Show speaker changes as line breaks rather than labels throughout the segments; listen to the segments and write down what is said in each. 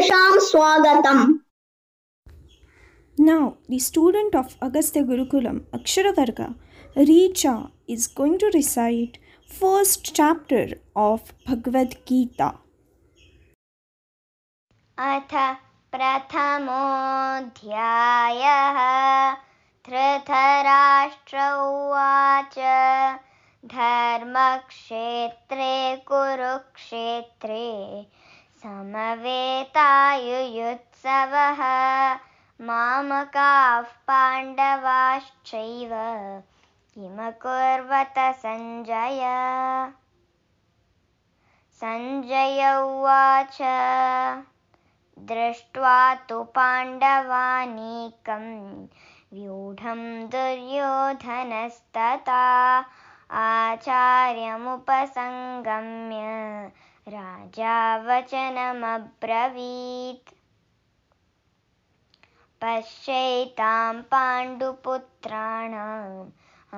सर्वेषां स्वागतम्
Now, the student of Agastya Gurukulam, Aksharavarga, Richa, is going to recite first chapter of Bhagavad Gita.
अथ प्रथमोऽध्यायः धृतराष्ट्र उवाच धर्मक्षेत्रे कुरुक्षेत्रे समवेतायुयुत्सवः। मामकाः पाण्डवाश्चैव। किमकुर्वत सञ्जय? सञ्जय उवाच दृष्ट्वा तु पाण्डवानीकं व्यूढं दुर्योधनस्तथा आचार्यमुपसङ्गम्य राजा वचनमब्रवीत् पश्यैतां पाण्डुपुत्राणाम्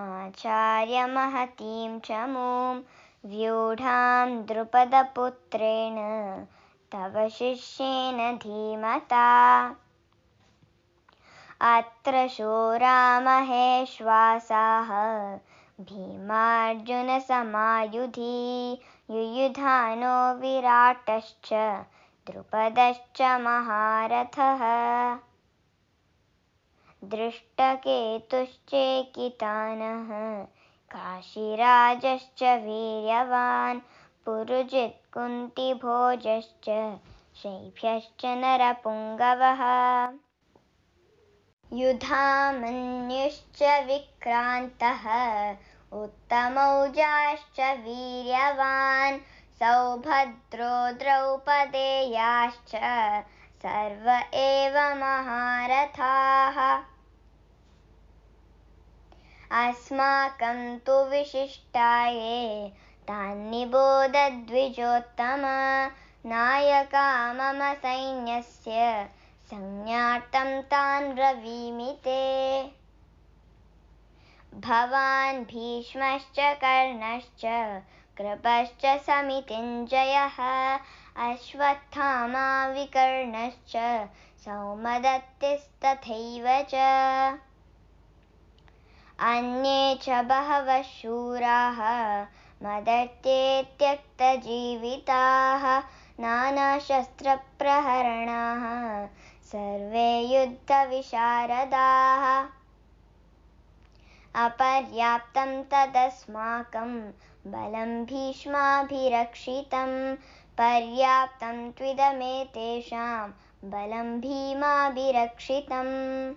आचार्यमहतीं च मूं व्यूढां द्रुपदपुत्रेण तव शिष्येन धीमता। अत्र शोरामहेश्वासाः भीमार्जुनसमायुधि युयुधानो विराटश्च द्रुपदश्च महारथः। दृष्टकेतुश्चेकितानः काशीराजश्च वीर्यवान् पुरुजित्कुन्तिभोजश्च शैभ्यश्च नरपुङ्गवः। युधामन्युश्च विक्रान्तः उत्तमौजाश्च वीर्यवान्, सौभद्रो द्रौपदेयाश्च, सर्व एव महारथाः। अस्माकं तु विशिष्टाये तान्निबोधद्विजोत्तम, नायका मम सैन्यस्य संज्ञार्थं तान् ब्रवीमि ते। भवान् भीष्मश्च कर्णश्च कृपश्च समितिञ्जयः अश्वत्थामा विकर्णश्च सौमदत्तिस्तथैव च। अन्ये च बहवः शूराः मदर्ते त्यक्तजीविताः नानाशस्त्रप्रहरणाः सर्वे युद्धविशारदाः। अपर्याप्तं तदस्माकं बलं भीष्माभिरक्षितं पर्याप्तं त्विदमेतेषां बलं भीमाभिरक्षितम्।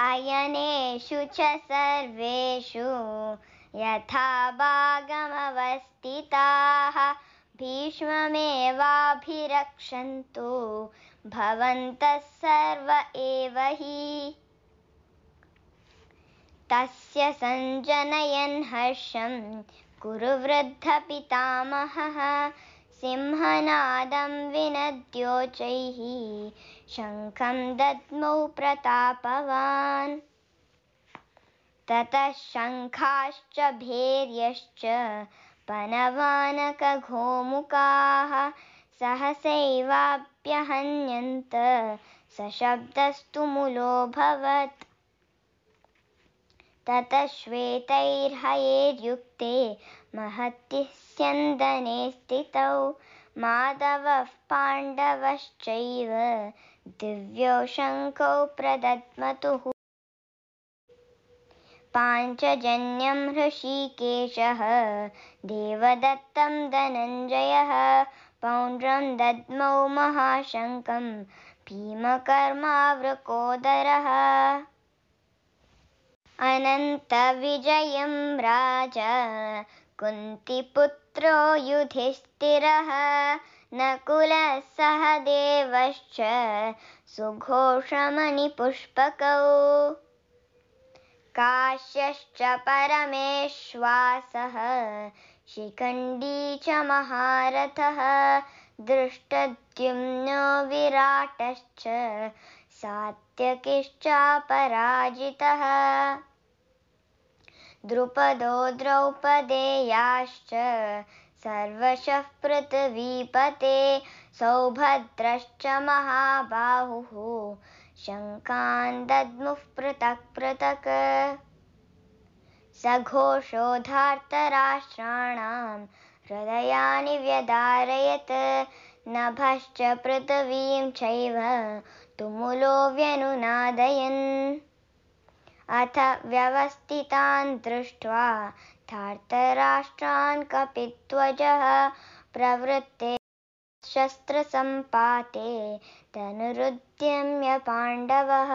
अयनेषु च सर्वेषु यथा भागमवस्थिताः भीष्ममेवाभिरक्षन्तु, भवन्तः सर्व एव हि। तस्य सञ्जनयन् हर्षं कुरु वृद्धपितामहः सिंहनादं विनद्योचैः शङ्खं दद्मौ प्रतापवान्। ततः शङ्खाश्च भैर्यश्च पनवानकघोमुखाः सहसैवाप्यहन्यन्त सशब्दस्तु मुलोऽभवत् ततः श्वेतैर्हयैर्युक्ते महति स्यन्दने स्थितौ माधवः पाण्डवश्चैव दिव्यौ शङ्खौ प्रदद्मतुः। पाञ्चजन्यं हृषीकेशः देवदत्तं धनञ्जयः पौण्ड्रं दद्मौ महाशङ्कं भीमकर्मावृकोदरः अनन्तविजयं राजा। कुन्तिपुत्रो युधिष्ठिरः नकुलः सह देवश्च सुघोषमणिपुष्पकौ। काश्यश्च परमेश्वासः शिखण्डी च महारथः दृष्टद्युम्नो विराटश्च सात्यकिश्चापराजितः द्रुपदो द्रौपदेयाश्च सर्वशः पृथिवीपते सौभद्रश्च महाबाहुः। शङ्कान् दद्मुः पृथक् पृथक्। सघोषोधार्तराष्ट्राणां हृदयानि नभश्च पृथिवीं चैव तुमुलो व्यनुनादयन्। अथ व्यवस्थितान् दृष्ट्वा धार्तराष्ट्रान् कपिध्वजः प्रवृत्ते शस्त्रसम्पाते धनुरुद्यम्य पाण्डवः।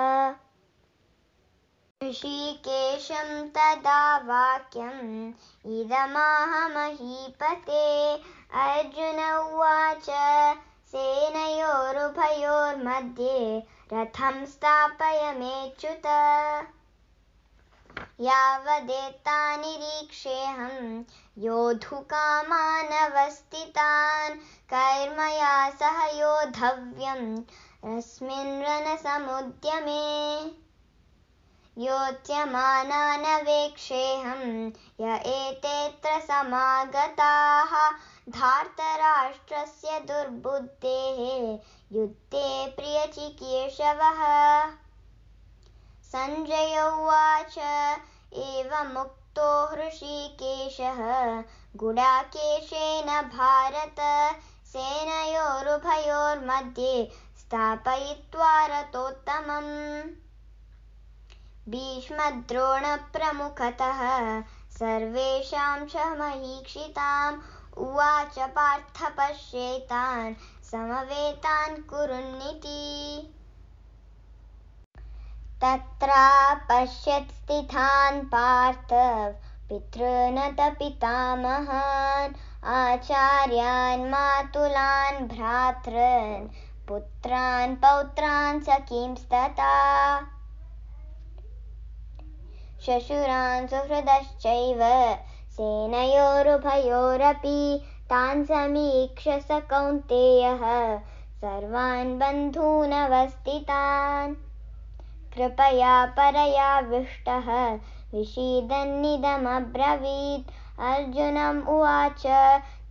ऋषिकेशं तदा वाक्यम् इदमाह महीपते अर्जुन उवाच, सेनयोरुभयोर्मध्ये रथं स्थापयमेच्युत यावदेतान्निरीक्षेऽहं योद्धुकामानवस्थितान् कर्मया सह योद्धव्यम् अस्मिन् रणसमुद्यमे। योत्स्यमानानवेक्षेऽहं य एतेऽत्र समागताः धार्तराष्ट्रस्य दुर्बुद्धेः युद्धे प्रियचिकीर्षवः सञ्जय उवाच एवमुक्तो हृषीकेशः। गुडाकेशेन भारत सेनयोरुभयोर्मध्ये स्थापयित्वा रथोत्तमम् भीष्मद्रोणप्रमुखतः सर्वेषां च महीक्षिताम् उवाच पार्थ पश्येतान् समवेतान् कुरुन्निति। तत्रा पश्यत् स्थितान् पार्थ पितॄनतपितामहान् आचार्यान् मातुलान् भ्रातॄन् पुत्रान् पौत्रान् सखींस्तथा श्वशुरान् सुहृदश्चैव सेनयोरुभयोरपि तान् समीक्ष्य स कौन्तेयः। सर्वान् बन्धूनवस्थितान्। कृपया परयाविष्टः विषीदन्निदमब्रवीत्। अर्जुनम् उवाच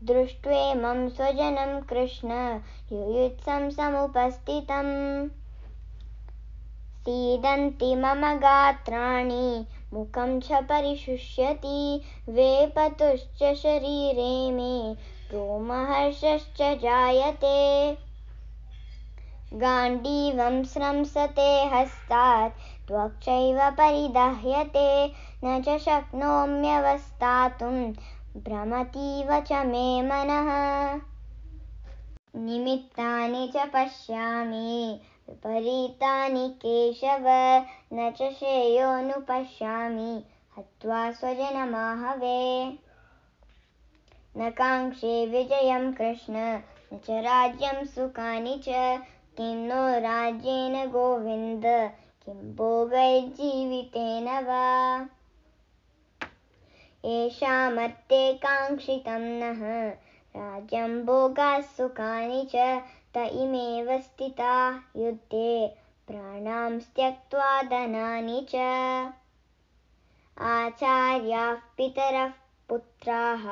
दृष्ट्वेमं स्वजनं कृष्ण युयुत्सं समुपस्थितम्। सीदन्ति मम गात्राणि मुखं च परिशुष्यति, वेपतुश्च शरीरे मे रोमहर्षश्च जायते। गाण्डीवं स्रंसते हस्तात् त्वक्चैव परिदह्यते, न च शक्नोम्यवस्थातुं भ्रमतीव च मे मनः। निमित्तानि च पश्यामि। विपरीतानि केशव न च श्रेयोऽनुपश्यामि हत्वा स्वजनमाहवे। न काङ्क्षे विजयं कृष्ण न च राज्यं सुखानि च। किं नो राज्येन गोविन्द किं भोगैर्जीवितेन वा। येषामर्थे काङ्क्षितं नः। राज्यं भोगाः सुखानि च त इमेव स्थिताः युद्धे प्राणां त्यक्त्वा धनानि च। आचार्याः पितरः पुत्राः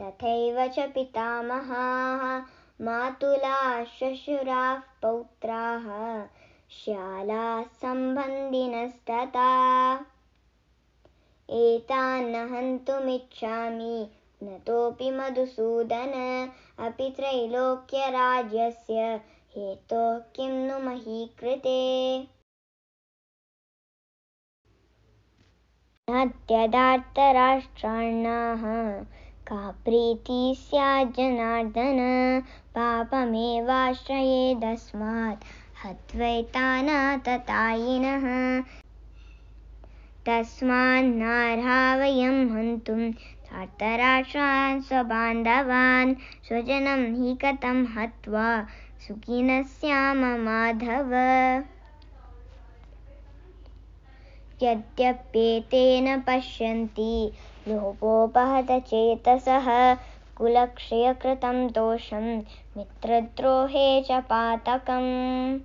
तथैव च पितामहाः मातुलाः श्वशुराः पौत्राः श्यालाः सम्बन्धिनस्तथा। एतान्न हन्तुमिच्छामि नतोऽपि मधुसूदन अपि त्रैलोक्यराज्यस्य हेतोः किं नु मही कृते नत्यदार्तराष्ट्राणाः का प्रीतिः स्याज्जनार्दन पापमेवाश्रयेदस्मात् हत्वैतानाततायिनः तस्मान्नार्हा वयं हन्तुं धार्तराष्ट्रान् स्वबान्धवान् स्वजनं हि कथं हत्वा सुखिनः स्याम माधव। यद्यप्येतेन पश्यन्ति लोपोपहतचेतसः कुलक्षयकृतं दोषं मित्रद्रोहे च पातकम्।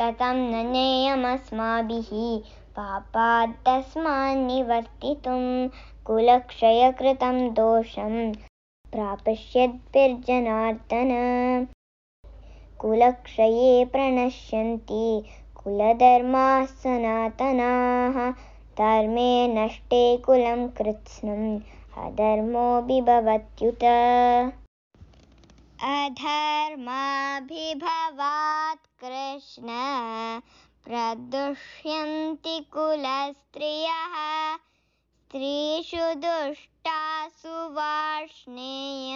कथं न ज्ञेयमस्माभिः पापाद्दस्मान्निवर्तितुं कुलक्षयकृतं दोषं प्रापश्यद्भिर्जनार्दन। कुलक्षये प्रणश्यन्ति कुलधर्माः सनातनाः धर्मे नष्टे कुलं कृत्स्नम् अधर्मो बिभवत्युत अधर्माभिभवात् कृष्ण प्रदुष्यन्ति कुलस्त्रियः। स्त्रीषु दुष्टासु वार्ष्णेय।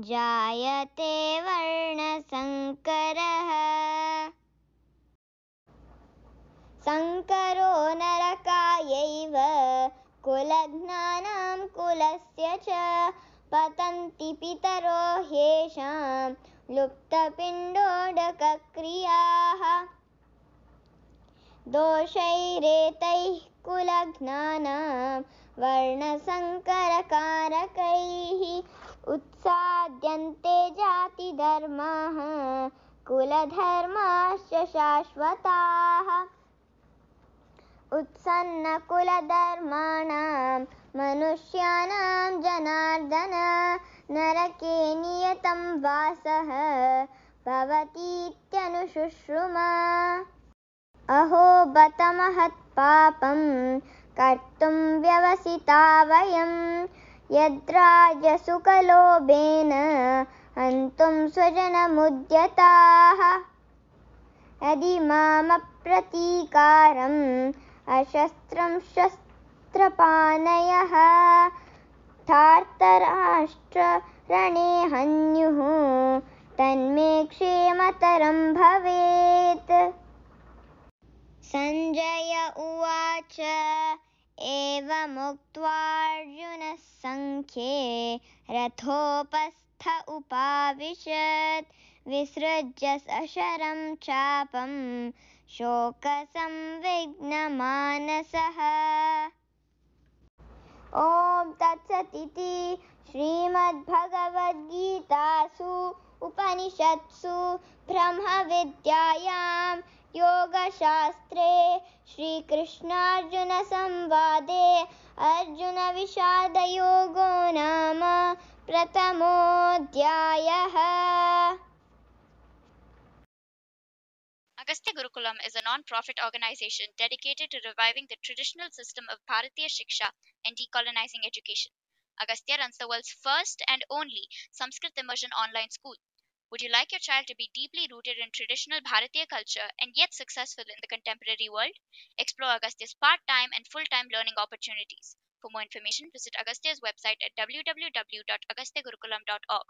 जायते वर्णसङ्करः सङ्करो नरकायैव। कुलघ्नानां कुलस्य च पतन्ति पितरो ह्येषां लुप्तपिण्डोदकक्रियाः दोषैरेतैः कुलघ्नानां वर्णसङ्करकारकैः उत्साद्यन्ते जातिधर्माः कुलधर्माश्च शाश्वताः। उत्सन्नकुलधर्माणां मनुष्याणां जनार्दन नरके नियतं वासः भवतीत्यनुशुश्रुम। अहो बत महत्पापं कर्तुं व्यवसिता वयं। यद्राजसुकलोभेन हन्तुं स्वजनमुद्यताः। यदि मामप्रतीकारम् अशस्त्रं शस्त्रपाणयः धार्तराष्ट्ररणे हन्युः, तन्मे क्षेमतरं भवेत्। सञ्जय उवाच। एवमुक्त्वार्जुनः सङ्ख्ये रथोपस्थ उपाविशत्। विसृज्य सशरं चापं शोकसंविघ्नमानसः। ॐ तत्सदिति श्रीमद्भगवद्गीतासु उपनिषत्सु ब्रह्मविद्यायां योगशास्त्रे श्रीकृष्णार्जुनसंवादे अर्जुनविषादयोगो नाम प्रथमोऽध्यायः
Agastya Gurukulam is a non-profit organization dedicated to reviving the traditional system of Bharatiya Shiksha and decolonizing education. Agastya runs the world's first and only Sanskrit immersion online school. Would you like your child to be deeply rooted in traditional Bharatiya culture and yet successful in the contemporary world? Explore Agastya's part-time and full-time learning opportunities. For more information, visit Agastya's website at www.agastyagurukulam.org.